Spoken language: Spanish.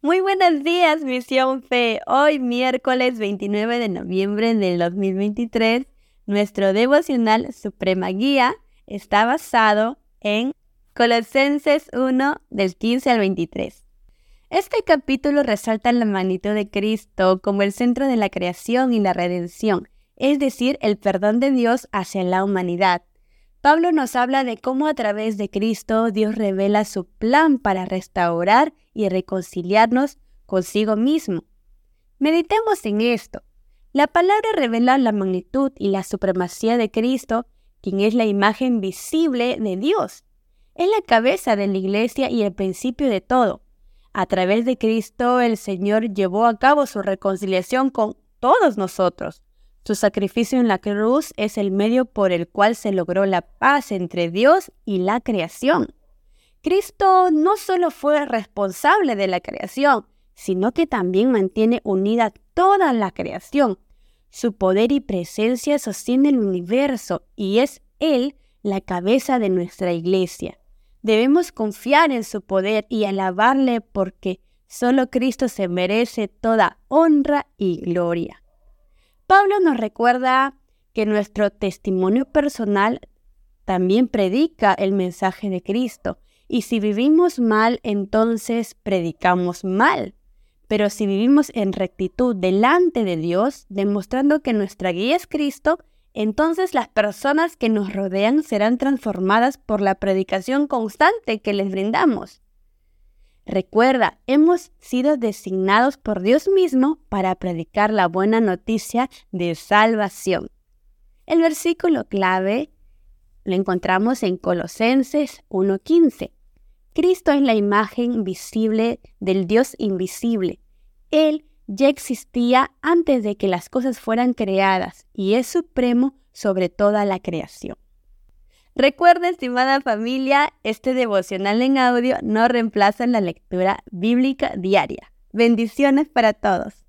Muy buenos días, Misión Fe. Hoy, miércoles 29 de noviembre del 2023, nuestro devocional Suprema Guía está basado en Colosenses 1 del 15 al 23. Este capítulo resalta la magnitud de Cristo como el centro de la creación y la redención, es decir, el perdón de Dios hacia la humanidad. Pablo nos habla de cómo a través de Cristo Dios revela su plan para restaurar y reconciliarnos consigo mismo. Meditemos en esto. La palabra revela la magnitud y la supremacía de Cristo, quien es la imagen visible de Dios. Es la cabeza de la iglesia y el principio de todo. A través de Cristo el Señor llevó a cabo su reconciliación con todos nosotros. Su sacrificio en la cruz es el medio por el cual se logró la paz entre Dios y la creación. Cristo no solo fue responsable de la creación, sino que también mantiene unida toda la creación. Su poder y presencia sostiene el universo y es Él la cabeza de nuestra iglesia. Debemos confiar en su poder y alabarle porque solo Cristo se merece toda honra y gloria. Pablo nos recuerda que nuestro testimonio personal también predica el mensaje de Cristo. Y si vivimos mal, entonces predicamos mal. Pero si vivimos en rectitud delante de Dios, demostrando que nuestra guía es Cristo, entonces las personas que nos rodean serán transformadas por la predicación constante que les brindamos. Recuerda, hemos sido designados por Dios mismo para predicar la buena noticia de salvación. El versículo clave lo encontramos en Colosenses 1.15. Cristo es la imagen visible del Dios invisible. Él ya existía antes de que las cosas fueran creadas y es supremo sobre toda la creación. Recuerda, estimada familia, este devocional en audio no reemplaza la lectura bíblica diaria. Bendiciones para todos.